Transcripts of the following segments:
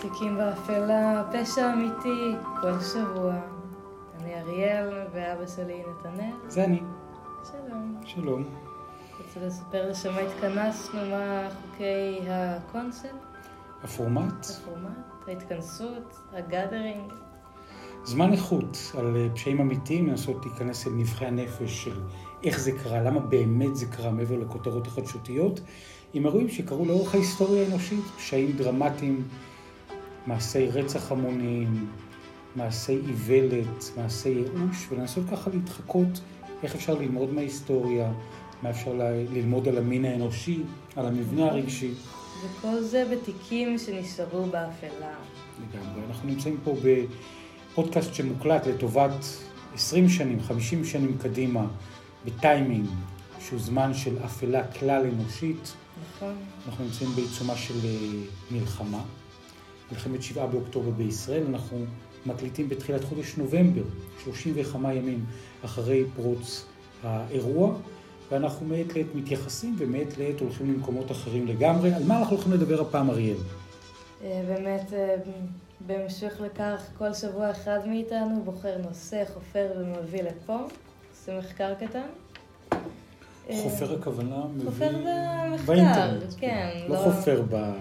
תיקים באפלה, פשע אמיתי, כל שבוע. אני אריאל, ואבא שלי נתנאל. זה אני. שלום. שלום. רוצה לספר לשם מה התכנסנו, מה חוקי הקונספט, הפורמט, הפורמט, ההתכנסות, הגאדרינג. זמן איכות על אה, פשעים אמיתיים, לנסות להיכנס אל נבחי הנפש של איך זה קרה, למה באמת זה קרה מעבר לכותרות החדשותיות, עם אירועים שקרו לאורך ההיסטוריה האנושית, פשעים דרמטיים, מעשי רצח המוניים, מעשי איוולת, מעשי ייאוש, ולנסות ככה להתחקות איך אפשר ללמוד מההיסטוריה, מה אפשר ל- ללמוד על המין האנושי, על המבנה הרגשי. וכל זה בתיקים שנשארו באפלה. לגמרי. אנחנו נמצאים פה בפודקאסט שמוקלט לטובת 20 שנים, 50 שנים קדימה, בטיימינג, שהוא זמן של אפלה כלל אנושית. נכון? אנחנו נמצאים בעיצומה של אה, מלחמה, מלחמת שבעה באוקטובר בישראל. אנחנו מקליטים בתחילת חודש נובמבר, 30 וכמה ימים אחרי פרוץ האירוע, ואנחנו מעת לעת מתייחסים ומעת לעת הולכים למקומות אחרים לגמרי. על מה אנחנו הולכים לדבר הפעם, אריאל? אה, באמת, אה, בהמשך לכך, כל שבוע אחד מאיתנו בוחר נושא, חופר ומביא לפה. עושה מחקר קטן. אה, חופר הכוונה מביא... חופר במחקר, באינטרנט. כן, לא לא- חופר ב...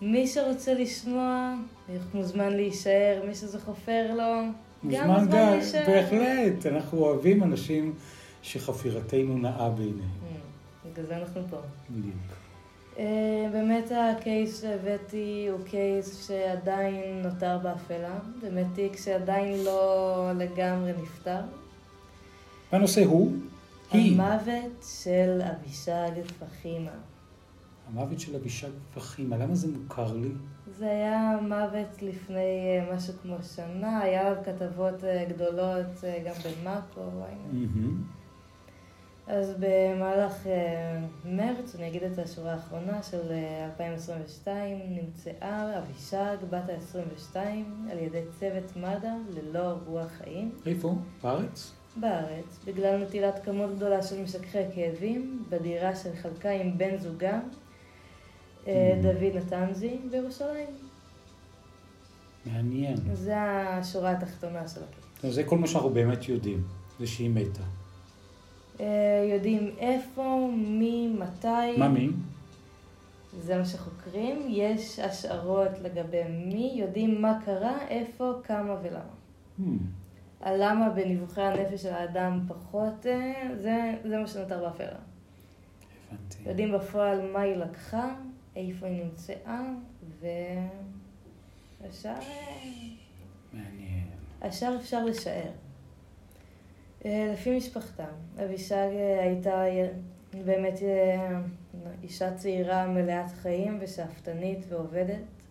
מי שרוצה לשמוע, מוזמן להישאר, מי שזה חופר לו, גם מוזמן גם, להישאר. בהחלט. אנחנו אוהבים אנשים שחפירתנו נאה בעיניהם. אה, בגלל זה אנחנו פה. בדיוק. אה, באמת הקייס שהבאתי הוא קייס שעדיין נותר באפלה, באמת תיק שעדיין לא לגמרי נפתר. והנושא הוא, היא, המוות של אבישג פחימה. המוות של אבישג פחימה. למה זה מוכר לי? זה היה מוות לפני אה, משהו כמו שנה, היה עליו כתבות אה, גדולות אה, גם במאקו. אז במהלך מרץ, אני אגיד את השורה האחרונה של אה, 2022, נמצאה אבישג, בת ה-22, על ידי צוות מד"א ללא רוח חיים איפה? בארץ? בארץ, בגלל נטילת כמות גדולה של משככי כאבים בדירה של חלקה עם בן זוגה, אה, Mm. דוד נתנזי, בירושלים. מעניין. זה השורה התחתונה של. טוב, זה כל מה שאנחנו באמת יודעים, זה שהיא מתה. אה, יודעים איפה, מי, מתי. מה מי? זה מה שחוקרים. יש השערות לגבי מי, יודעים מה קרה, איפה, כמה ולמה. Hmm, הלמה בניווחי הנפש של האדם פחות, אה, זה, זה מה שנותר באפלה. הבנתי. יודעים בפועל מה היא לקחה, איפה היא נמצאה, והשאר אה, מעניין. השאר אפשר לשער. אה, לפי משפחתה, אבישג הייתה באמת אישה צעירה מלאת חיים ושאפתנית ועובדת.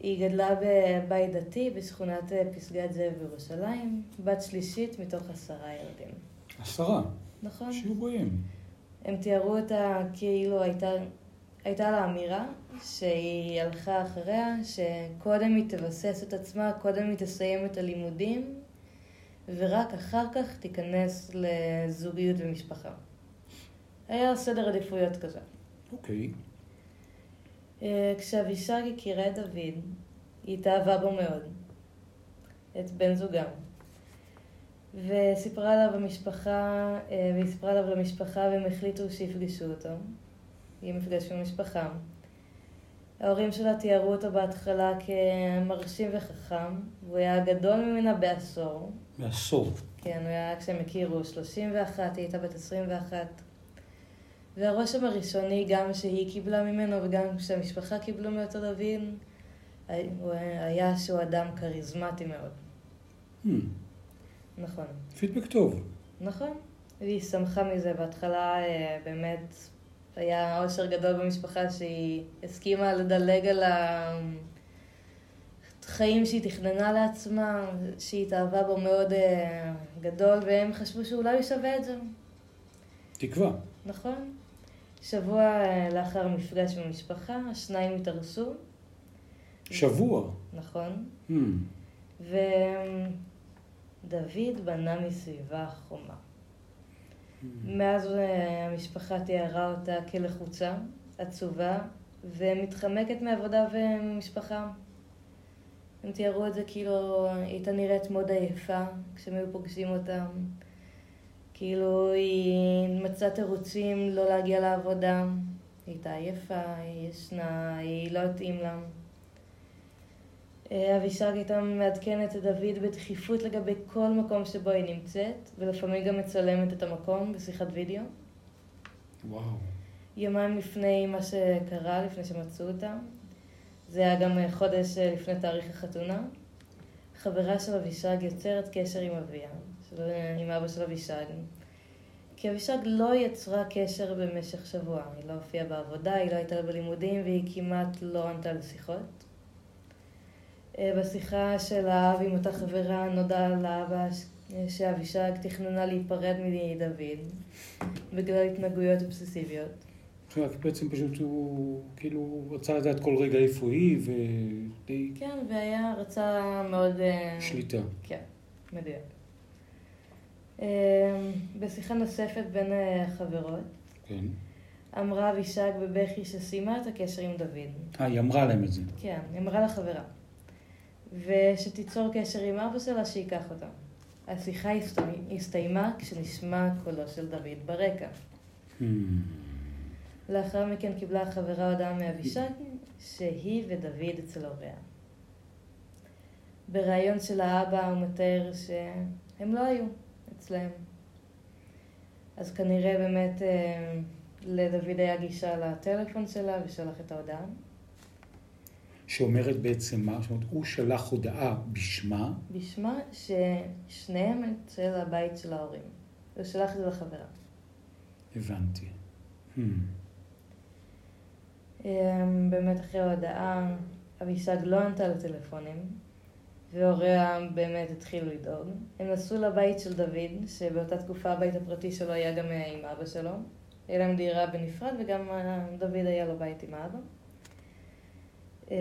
היא גדלה בבית דתי בשכונת אה, פסגת זאב בירושלים, בת שלישית מתוך עשרה ילדים. עשרה, נכון? שיהיו גויים. הם תיארו אותה כאילו הייתה, הייתה לה אמירה שהיא הלכה אחריה, שקודם היא תבסס את עצמה, קודם היא תסיים את הלימודים, ורק אחר כך תיכנס לזוגיות ומשפחה. היה סדר עדיפויות כזה. אוקיי. אה, כשאבישג הכירה את דוד, היא התאהבה בו מאוד, את בן זוגם. וסיפרה עליו במשפחה, אה, והיא סיפרה עליו למשפחה והם החליטו שיפגשו אותו. היא מפגש עם המשפחה. ההורים שלה תיארו אותו בהתחלה כמרשים וחכם, והוא היה גדול ממנה בעשור. בעשור. כן, הוא היה, כשהם הכירו, 31, היא הייתה בת 21. והרושם הראשוני, גם שהיא קיבלה ממנו וגם שהמשפחה קיבלו מאותו דוד, הוא היה שהוא אדם כריזמטי מאוד. Hmm, נכון. פידבק טוב. נכון. והיא שמחה מזה. בהתחלה אה, באמת היה אושר גדול במשפחה שהיא הסכימה לדלג על החיים שהיא תכננה לעצמה, שהיא התאהבה בו מאוד אה, גדול, והם חשבו שאולי הוא שווה את זה. תקווה. נכון? שבוע אה, לאחר המפגש עם המשפחה, השניים התארסו, שבוע. נכון? Hmm, ודוד בנה מסביבה חומה. hmm. מאז אה, המשפחה תיארה אותה כלחוצה, עצובה, ומתחמקת מעבודה ומשפחה. הם תיארו את זה כאילו היא הייתה נראית מאוד עייפה כשהם היו פוגשים אותם. כאילו היא מצאה תירוצים לא להגיע לעבודה, היא הייתה עייפה, היא ישנה, היא לא התאים לה. אה, אבישג הייתה מעדכנת את דוד בדחיפות לגבי כל מקום שבו היא נמצאת, ולפעמים גם מצלמת את המקום בשיחת וידאו. וואו. יומיים לפני מה שקרה, לפני שמצאו אותה, זה היה גם חודש לפני תאריך החתונה, חברה של אבישג יוצרת קשר עם אביה, עם אבא של אבישג. כי אבישג לא יצרה קשר במשך שבוע, היא לא הופיעה בעבודה, היא לא הייתה בלימודים והיא כמעט לא ענתה לשיחות. אה, בשיחה של האב עם אותה חברה נודע לאבא שאבישג תכננה להיפרד מדוד בגלל התנהגויות אובססיביות. רק בעצם פשוט הוא כאילו רצה לדעת כל רגע איפה היא ודי... כן, והיה רצה מאוד... אה, שליטה. כן, מדויק. אה, בשיחה נוספת בין החברות, כן. אמרה אבישג בבכי שסיימה את הקשר עם דוד. אה, היא אמרה להם את זה. כן, היא אמרה לחברה. ושתיצור קשר עם אבא שלה שייקח אותה. השיחה הסתיימה כשנשמע קולו של דוד ברקע. Hmm. לאחר מכן קיבלה החברה הודעה מאבישג שהיא ודוד אצל הוריה. בריאיון של האבא הוא מתאר שהם לא היו אצלהם. אז כנראה באמת אה, לדוד היה גישה לטלפון שלה ושלח את ההודעה. שאומרת בעצם מה? זאת אומרת, הוא שלח הודעה בשמה. בשמה ששניהם אצל הבית של ההורים. הוא שלח את זה לחברה. הבנתי. Hmm. אמ, באמת אחרי ההודעה, אבישג לא ענתה לטלפונים, והוריה באמת התחילו לדאוג. הם נסעו לבית של דוד, שבאותה תקופה הבית הפרטי שלו היה גם עם אבא שלו. היה להם דירה בנפרד, וגם דוד היה לו בית עם האבא. אמ,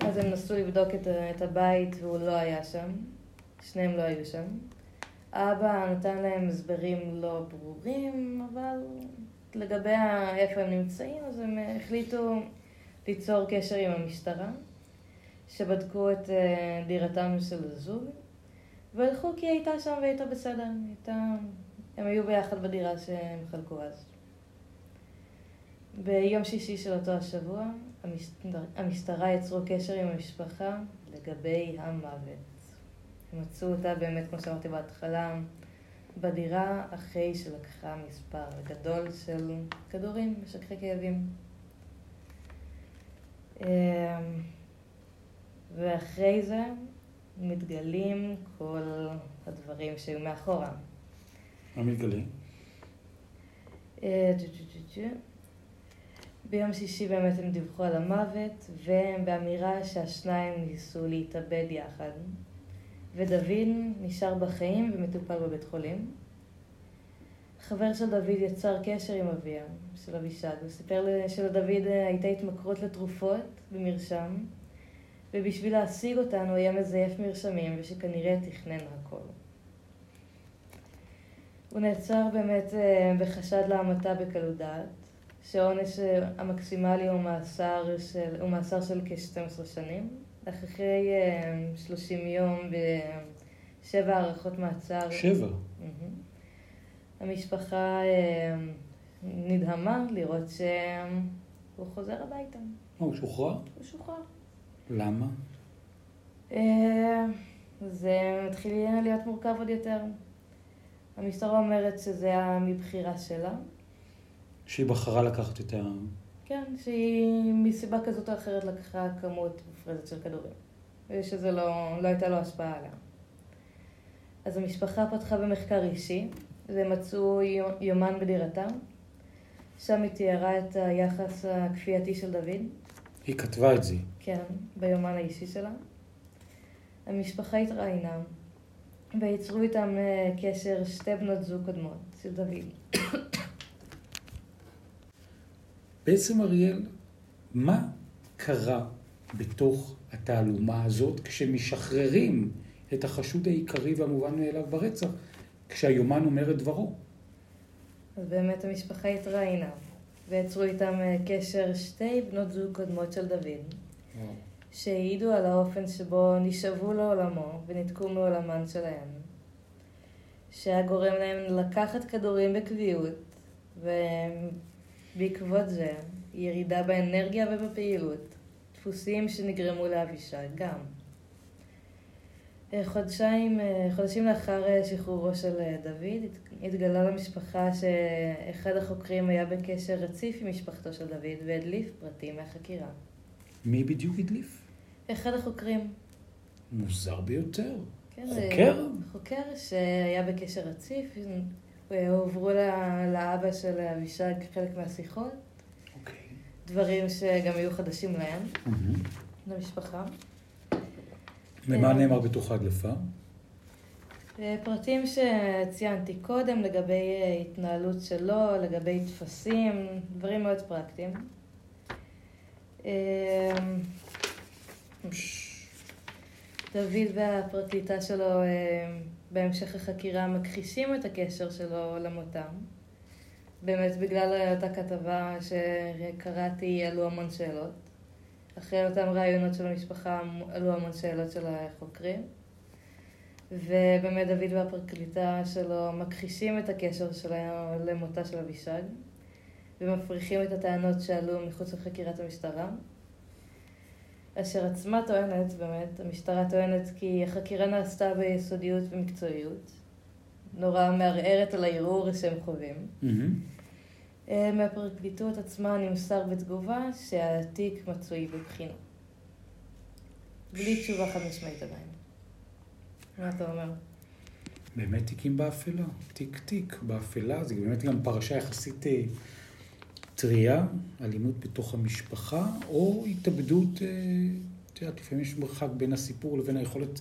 אז הם נסו לבדוק את, הבית והוא לא היה שם, שניהם לא היו שם. אבא נתן להם הסברים לא ברורים, אבל לגבי איפה הם נמצאים, אז הם החליטו ליצור קשר עם המשטרה, שבדקו את אה, דירתם של הזוג, והלכו כי היא הייתה שם והייתה בסדר, הייתה... הם היו ביחד בדירה שהם חלקו אז. ביום שישי של אותו השבוע, המשטרה יצרו קשר עם המשפחה לגבי המוות. הם מצאו אותה באמת, כמו שאמרתי בהתחלה, בדירה אחרי שלקחה מספר גדול של כדורים משככי כאבים. ואחרי זה מתגלים כל הדברים שהיו מאחורה. מה מתגלים? אה, ביום שישי באמת הם דיווחו על המוות, והם באמירה שהשניים ניסו להתאבד יחד. ודוד נשאר בחיים ומטופל בבית חולים. חבר של דוד יצר קשר עם אביה, של אבישג, הוא סיפר שלדוד הייתה התמכרות לתרופות במרשם, ובשביל להשיג אותנו הוא היה מזייף מרשמים, ושכנראה תכנן הכל. הוא נעצר באמת אה, בחשד להמתה בקלות דעת, שהעונש המקסימלי הוא מאסר של, הוא מאסר של כ-12 שנים. אחרי 30 אה, יום ושבע הארכות מעצר. שבע? המשפחה אה, נדהמה לראות שהוא חוזר הביתה. מה, הוא שוחרר? הוא שוחרר. למה? אה, זה מתחיל להיות מורכב עוד יותר. המשטרה אומרת שזה היה מבחירה שלה. שהיא בחרה לקחת את ה... כן, שהיא מסיבה כזאת או אחרת לקחה כמות מופרזת של כדורים, ושזה לא, לא הייתה לו השפעה עליה. אז המשפחה פתחה במחקר אישי, והם מצאו יומן בדירתה, שם היא תיארה את היחס הכפייתי של דוד. היא כתבה את זה. כן, ביומן האישי שלה. המשפחה התראיינה, ויצרו איתם אה, קשר שתי בנות זוג קודמות של דוד. בעצם אריאל, מה קרה בתוך התעלומה הזאת כשמשחררים את החשוד העיקרי והמובן מאליו ברצח, כשהיומן אומר את דברו? אז באמת המשפחה התראיינה, ויצרו איתם אה, קשר שתי בנות זוג קודמות של דוד. שהעידו על האופן שבו נשאבו לעולמו וניתקו מעולמן שלהם. שהיה גורם להם לקחת כדורים בקביעות, ובעקבות זה ירידה באנרגיה ובפעילות, דפוסים שנגרמו לאבישג גם. אה, חודשיים, אה, חודשים לאחר אה, שחרורו של דוד, הת- התגלה למשפחה שאחד החוקרים היה בקשר רציף עם משפחתו של דוד והדליף פרטים מהחקירה. מי בדיוק הדליף? אחד החוקרים, מוזר ביותר. כן, חוקר? חוקר שהיה בקשר רציף, הועברו לאבא של אבישג חלק מהשיחות, אוקיי. דברים שגם היו חדשים להם, מהמם. למשפחה. ומה. נאמר בתוך ההדלפה? אה, פרטים שציינתי קודם לגבי אה, התנהלות שלו, לגבי טפסים, דברים מאוד פרקטיים. אה, דוד והפרקליטה שלו אה, בהמשך החקירה מכחישים את הקשר שלו למותם. באמת בגלל אותה כתבה שקראתי עלו המון שאלות. אחרי אותם ראיונות של המשפחה עלו המון שאלות של החוקרים. ובאמת דוד והפרקליטה שלו מכחישים את הקשר שלהם למותה של אבישג ומפריחים את הטענות שעלו מחוץ לחקירת המשטרה. אשר עצמה טוענת, באמת, המשטרה טוענת כי החקירה נעשתה ביסודיות ומקצועיות. נורא מערערת על הערעור שהם חווים. מהמם. אה, מהפרקליטות עצמה נמסר בתגובה שהתיק מצוי בבחינה. בלי תשובה חד משמעית עדיין. מה אתה אומר? באמת תיקים באפלה, תיק תיק באפלה, זה באמת גם פרשה יחסית אה, טריה, אלימות בתוך המשפחה, או התאבדות, אה, את יודעת, לפעמים יש מרחק בין הסיפור לבין היכולת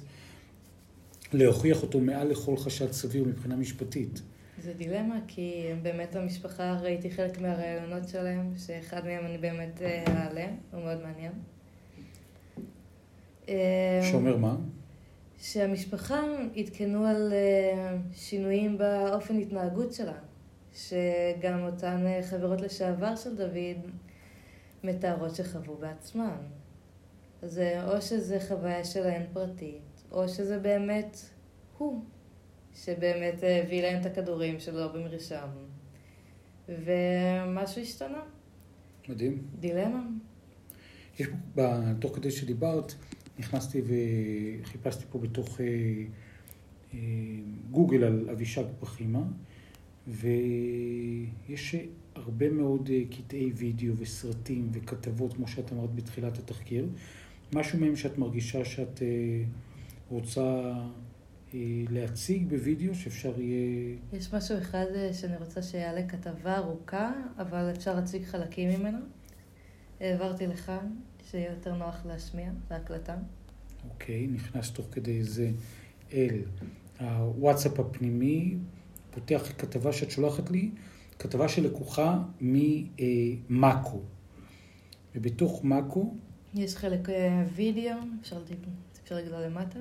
להוכיח אותו מעל לכל חשד סביר מבחינה משפטית. זה דילמה, כי באמת במשפחה ראיתי חלק מהרעיונות שלהם, שאחד מהם אני באמת אה, אעלה, הוא מאוד מעניין. אה, שאומר מה? שהמשפחה עדכנו על אה, שינויים באופן התנהגות שלה, שגם אותן חברות לשעבר של דוד מתארות שחוו בעצמן. אז או שזה חוויה שלהן פרטית, או שזה באמת הוא, שבאמת הביא להם את הכדורים שלו במרשם. ומשהו השתנה, מדהים. דילמה. יש פה, תוך כדי שדיברת, נכנסתי וחיפשתי פה בתוך אה, אה, גוגל על אבישג פחימה, ויש הרבה מאוד אה, קטעי וידאו וסרטים וכתבות, כמו שאת אמרת בתחילת התחקיר. משהו מהם שאת מרגישה שאת אה, רוצה להציג בווידאו, שאפשר יהיה... יש משהו אחד אה, שאני רוצה שיעלה כתבה ארוכה, אבל אפשר להציג חלקים ממנה. העברתי לך, שיהיה יותר נוח להשמיע, להקלטה. אוקיי, נכנס תוך כדי זה אל הוואטסאפ הפנימי, פותח כתבה שאת שולחת לי, כתבה שלקוחה ממאקו. ובתוך מאקו, יש חלק אה, וידאו, אפשר, אפשר לגדול למטה.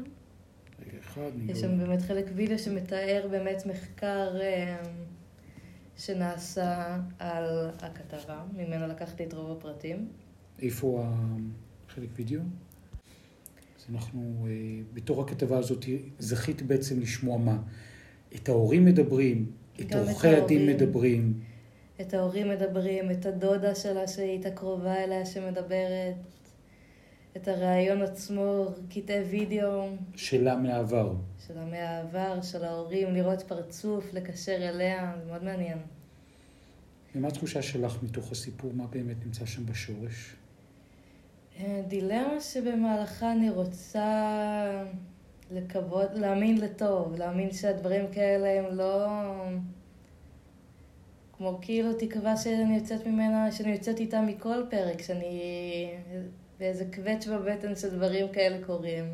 רגע אחד, יש. שם באמת חלק וידאו שמתאר באמת מחקר אה, שנעשה על הכתבה, ממנו לקחתי את רוב הפרטים. איפה החלק וידאו? אז אנחנו, אה, בתור הכתבה הזאת, זכית בעצם לשמוע מה? את ההורים מדברים, את עורכי הדין. מדברים. את ההורים מדברים, את הדודה שלה שהייתה קרובה אליה שמדברת, את הראיון עצמו, קטעי וידאו שלה מהעבר. שלה מהעבר, של ההורים, לראות פרצוף, לקשר אליה, זה מאוד מעניין. ומה התחושה שלך מתוך הסיפור? מה באמת נמצא שם בשורש? אה, דילמה שבמהלכה אני רוצה לקוות, להאמין לטוב, להאמין שהדברים כאלה הם לא... כמו כאילו תקווה שאני יוצאת ממנה, שאני יוצאת איתה מכל פרק, שאני... באיזה קווץ' בבטן שדברים כאלה קורים.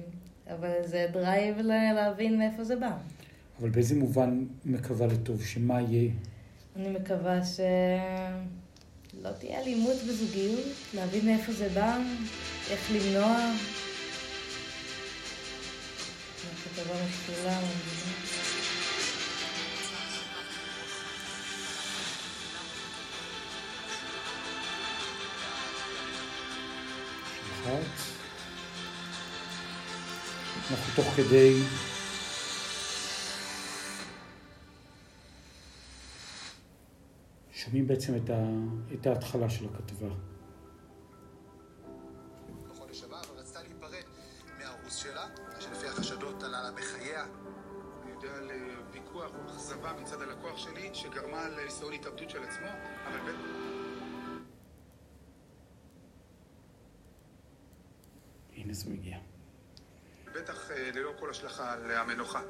אבל זה drive להבין מאיפה זה בא. אבל באיזה מובן מקווה לטוב? שמה יהיה? אני מקווה שלא תהיה אלימות בזוגיות, להבין מאיפה זה בא, איך למנוע. הכתבה מתחילה, המדינה. אחת. אנחנו תוך כדי שומעים בעצם את, ה... את ההתחלה של הכתבה. אה, ויכוח או אכזבה מצד הלקוח שלי, שגרמה לניסיון התאבדות של עצמו, אבל זה מגיע. בטח אה, ללא כל השלכה על המנוחה.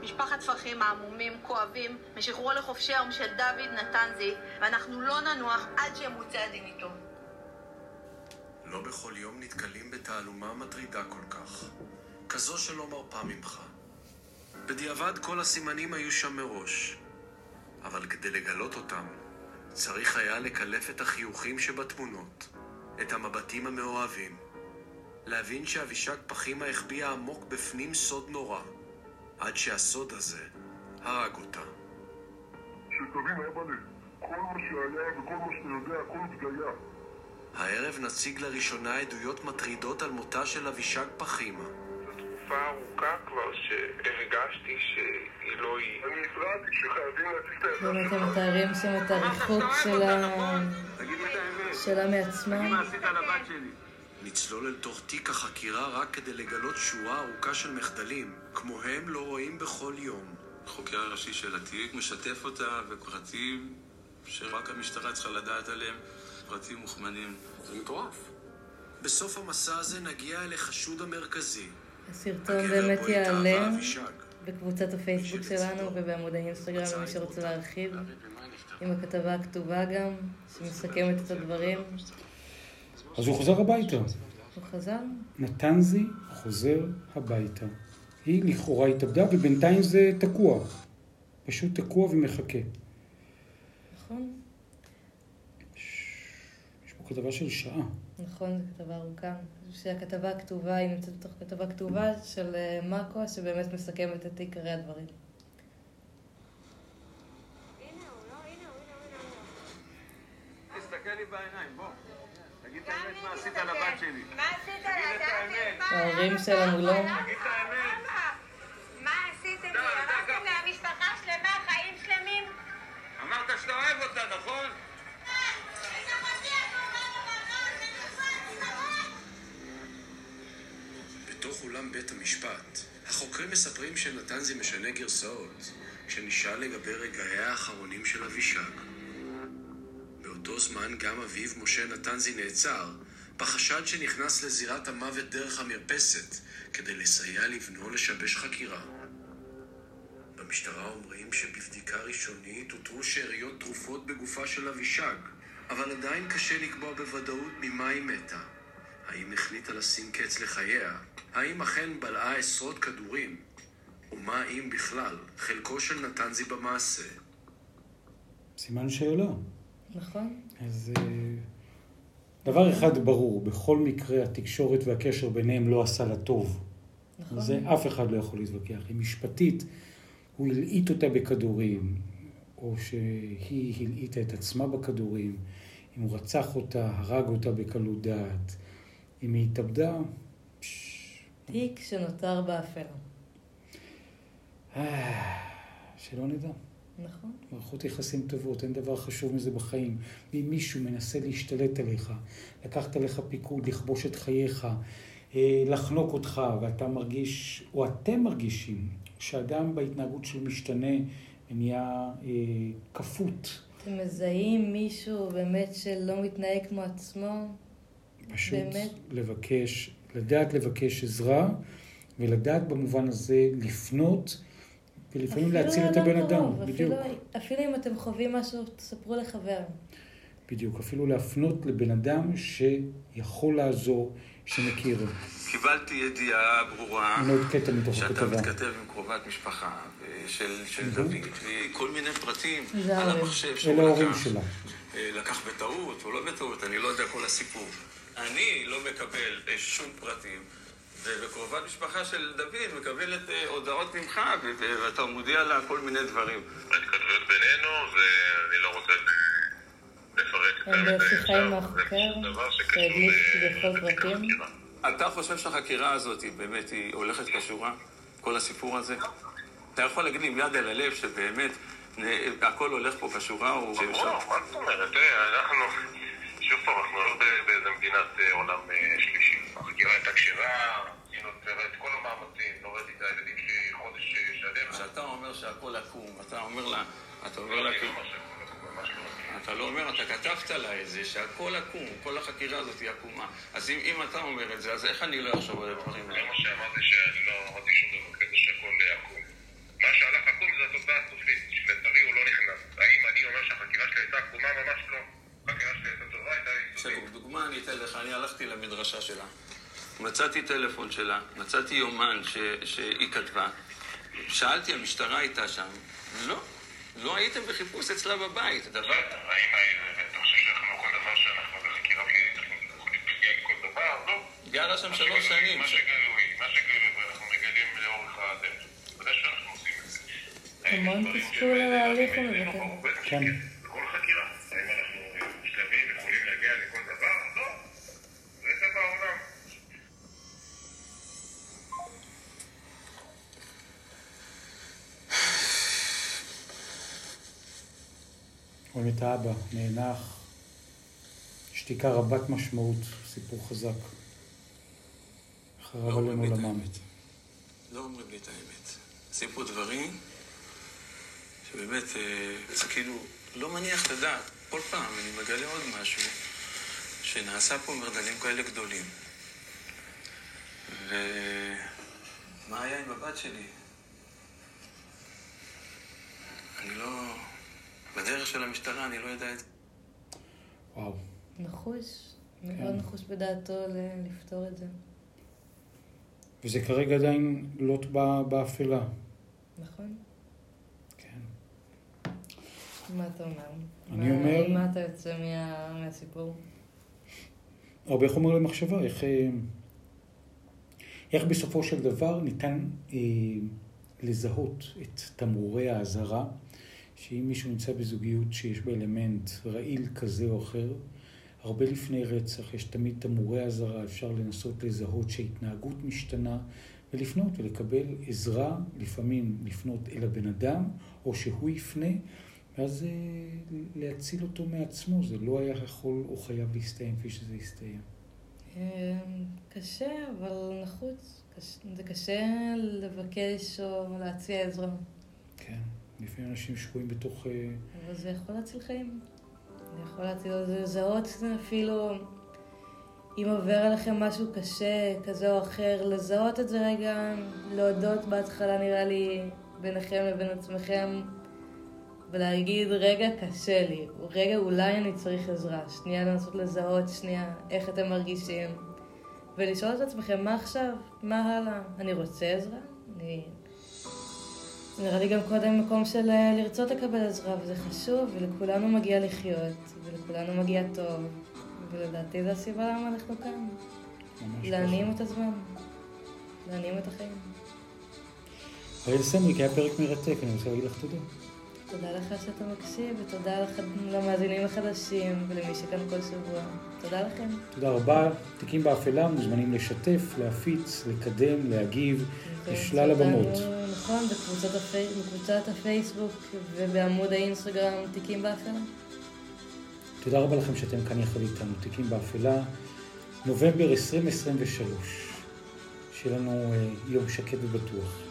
משפחת פרחים העמומים, כואבים, משחרורו לחופשי היום של דוד נתנזי, ואנחנו לא ננוח עד שימוצה הדין איתו. לא בכל יום נתקלים בתעלומה מטרידה כל כך, כזו שלא מרפה ממך. בדיעבד כל הסימנים היו שם מראש, אבל כדי לגלות אותם, צריך היה לקלף את החיוכים שבתמונות, את המבטים המאוהבים, להבין שאבישג פחימה החביאה עמוק בפנים סוד נורא, עד שהסוד הזה הרג אותה. שתבין, אבא'לה, כל מה שהיה וכל מה שאתה יודע, הכל בדיה. הערב נציג לראשונה עדויות מטרידות על מותה של אבישג פחימה. תקופה ארוכה כבר שהרגשתי שהיא לא היא. אני הפרעתי שחייבים להציג את העמדה באמת הם. מתארים שם את הריחוק של ה- שלה מעצמם. נצלול אל תוך תיק החקירה רק כדי לגלות שורה ארוכה של מחדלים, כמוהם לא רואים בכל יום. החוקר הראשי של התיק משתף אותה בפרטים שרק המשטרה צריכה לדעת עליהם, פרטים מוכמנים. זה מטורף. בסוף המסע הזה נגיע אל החשוד המרכזי. הסרטון באמת יעלה אבישג. בקבוצת הפייסבוק שלנו ובעמוד האינסטגרם למי שרוצה להרחיב, עם הכתבה הכתובה גם, שמסכמת את הדברים. אז הוא חוזר הביתה. הוא חזר? נתנזי חוזר הביתה. היא לכאורה התאבדה, ובינתיים זה תקוע. פשוט תקוע ומחכה. נכון, יש פה כתבה של שעה. נכון, זו כתבה ארוכה. שהכתבה הכתובה, היא נמצאת בתוך כתבה כתובה של אה, מאקו, שבאמת מסכמת את עיקרי הדברים. תסתכל לי בעיניים, בוא. תגיד את האמת מה עשית לבת שלי. מה עשית לה? תגיד את האמת. ההורים שלה מולו. תגיד את האמת. מה עשיתם לי? הרסתם לה משפחה שלמה, חיים שלמים? אמרת שאתה אוהב אותה, נכון? בתוך אולם בית המשפט, החוקרים מספרים שנתנזי משנה גרסאות כשנשאל לגבי רגעיה האחרונים של אבישג. זמן גם אביו משה נתנזי נעצר בחשד שנכנס לזירת המוות דרך המרפסת כדי לסייע לבנו לשבש חקירה. במשטרה אומרים שבבדיקה ראשונית אותרו שאריות תרופות בגופה של אבישג, אבל עדיין קשה לקבוע בוודאות ממה היא מתה. האם החליטה לשים קץ לחייה? האם אכן בלעה עשרות כדורים? ומה אם בכלל חלקו של נתנזי במעשה? סימן שאלה. נכון? אז אה, דבר אחד ברור, בכל מקרה התקשורת והקשר ביניהם לא עשה לה טוב. נכון. זה אף אחד לא יכול להתווכח. אם משפטית הוא הלעיט אותה בכדורים, או שהיא הלעיטה את עצמה בכדורים, אם הוא רצח אותה, הרג אותה בקלות דעת, אם היא התאבדה, תיק שנותר באפלה. אה, שלא נדע. נכון. מערכות יחסים טובות, אין דבר חשוב מזה בחיים. אם מישהו מנסה להשתלט עליך, לקחת עליך פיקוד, לכבוש את חייך, אה, לחנוק אותך, ואתה מרגיש, או אתם מרגישים, שאדם בהתנהגות שלו משתנה ונהיה אה, כפות, אתם מזהים מישהו באמת שלא מתנהג כמו עצמו? פשוט באמת? לבקש, לדעת לבקש עזרה, ולדעת במובן הזה לפנות, ולפעמים להציל את הבן אדם. קרוב, בדיוק. אפילו, אפילו אם אתם חווים משהו, תספרו לחבר. בדיוק, אפילו להפנות לבן אדם שיכול לעזור, שמכיר. קיבלתי ידיעה ברורה שאתה. מתכתב עם קרובת משפחה אה, של של דוד, וכל מיני פרטים על. המחשב שהוא לקח. שלה. אה, לקח בטעות או לא בטעות, אני לא יודע כל הסיפור. אני לא מקבל אה, שום פרטים, ובקרובת משפחה של דוד מקבלת אה, הודעות ממך, ו- ואתה מודיע לה כל מיני דברים. ההתכתבויות בינינו, ואני לא רוצה לפרט הם יותר מדי בשיחה עם עכשיו. זה החוקר, פשוט דבר שקשור שהדליף ל- כביכול לתיק פרטים. אתה חושב שהחקירה הזאת היא באמת, היא הולכת כשורה? כל הסיפור הזה? אתה יכול להגיד עם יד על הלב שבאמת הכל הולך פה כשורה? או... ברור, מה זאת אומרת? אנחנו... שוב פעם, אנחנו לא באיזה מדינת אה, עולם אה, שלישי. החקירה הייתה כשרה, עשינו את כל המאמצים, לא ראיתי את הילדים שלי חודש אה, שלם. כשאתה אומר שהכל עקום, אתה אומר לה... אתה אומר לה... אתה לא אומר, אתה כתבת לה את זה, שהכל עקום, כל החקירה הזאת היא עקומה. אז אם, אם אתה אומר את זה, אז איך אני לא אחשוב על הדברים האלה? זה מה שאמרתי, שאני לא אמרתי שום דבר כזה שהכל עקום. מה שהלך עקום זה התוצאה הסופית, שלצערי הוא לא נכנס. האם אני אומר שהחקירה שלי הייתה עקומה? ממש לא. החקירה שלי הייתה טובה, הייתה אתן לך, אני הלכתי למדרשה שלה. מצאתי טלפון שלה, מצאתי יומן ש, שהיא כתבה. שאלתי, המשטרה הייתה שם? לא. לא הייתם בחיפוש אצלה בבית. דבר... האם אתה חושב שאנחנו כל דבר שאנחנו בחקירה פלילית יכולים להגיע לכל דבר? לא. גרה שם שלוש שנים. מה שגלוי, מה שגלוי, ואנחנו מגלים לאורך הדרך. ודאי שאנחנו עושים את זה. המון תסכול על ההליך הזה. כן. בכל חקירה. האם אנחנו שלבים יכולים להגיע לכל דבר? לא. זה טבע העולם. רואים את האבא, נאנח, שתיקה רבת משמעות, סיפור חזק. חרב עלינו למוות. לא אומרים לי את האמת. עושים פה דברים שבאמת, זה כאילו לא מניח את הדעת. כל פעם אני מגלה עוד משהו, שנעשה פה מרדלים כאלה גדולים. ומה היה עם הבת שלי? אני לא... בדרך של המשטרה, אני לא יודע את זה. וואו. נחוש, מאוד נחוש בדעתו לפתור את זה. וזה כרגע עדיין לוט באפלה. נכון. כן. מה אתה אומר? אני אומר... מה אתה יוצא מה... מהסיפור? הרבה חומר למחשבה, איך, איך בסופו של דבר ניתן אה, לזהות את תמרורי האזהרה שאם מישהו נמצא בזוגיות שיש בה אלמנט רעיל כזה או אחר, הרבה לפני רצח יש תמיד תמורי אזהרה, אפשר לנסות לזהות שההתנהגות משתנה ולפנות ולקבל עזרה, לפעמים לפנות אל הבן אדם, או שהוא יפנה, ואז אה, להציל אותו מעצמו. זה לא היה יכול או חייב להסתיים כפי שזה הסתיים. אה, קשה, אבל נחוץ. זה קשה לבקש או להציע עזרה. כן. לפעמים אנשים שקועים בתוך... אה, אבל זה יכול להציל חיים. זה יכול להציל, זה לזהות אפילו, אם עובר עליכם משהו קשה, כזה או אחר, לזהות את זה רגע, להודות בהתחלה נראה לי ביניכם לבין עצמכם, ולהגיד, רגע, קשה לי, רגע, אולי אני צריך עזרה, שנייה לנסות לזהות, שנייה, איך אתם מרגישים, ולשאול את עצמכם, מה עכשיו? מה הלאה? אני רוצה עזרה? אני נראה לי גם קודם מקום של אה, לרצות לקבל עזרה, וזה חשוב, ולכולנו מגיע לחיות, ולכולנו מגיע טוב, ולדעתי זו הסיבה למה אנחנו כאן. להנעים את הזמן, להנעים את החיים. אריאל סמריק היה פרק מרתק, אני רוצה להגיד לך תודה. תודה לך שאתה מקשיב, ותודה לך, למאזינים החדשים, ולמי שכאן כל שבוע. תודה לכם. תודה רבה. תיקים באפלה מוזמנים לשתף, להפיץ, לקדם, להגיב, לשלל הבמות. נכון, בקבוצת, הפי... בקבוצת הפייסבוק ובעמוד האינסטגרם תיקים באפלה. תודה רבה לכם שאתם כאן יחד איתנו, תיקים באפלה, נובמבר 2023. שיהיה לנו אה, יום שקט ובטוח.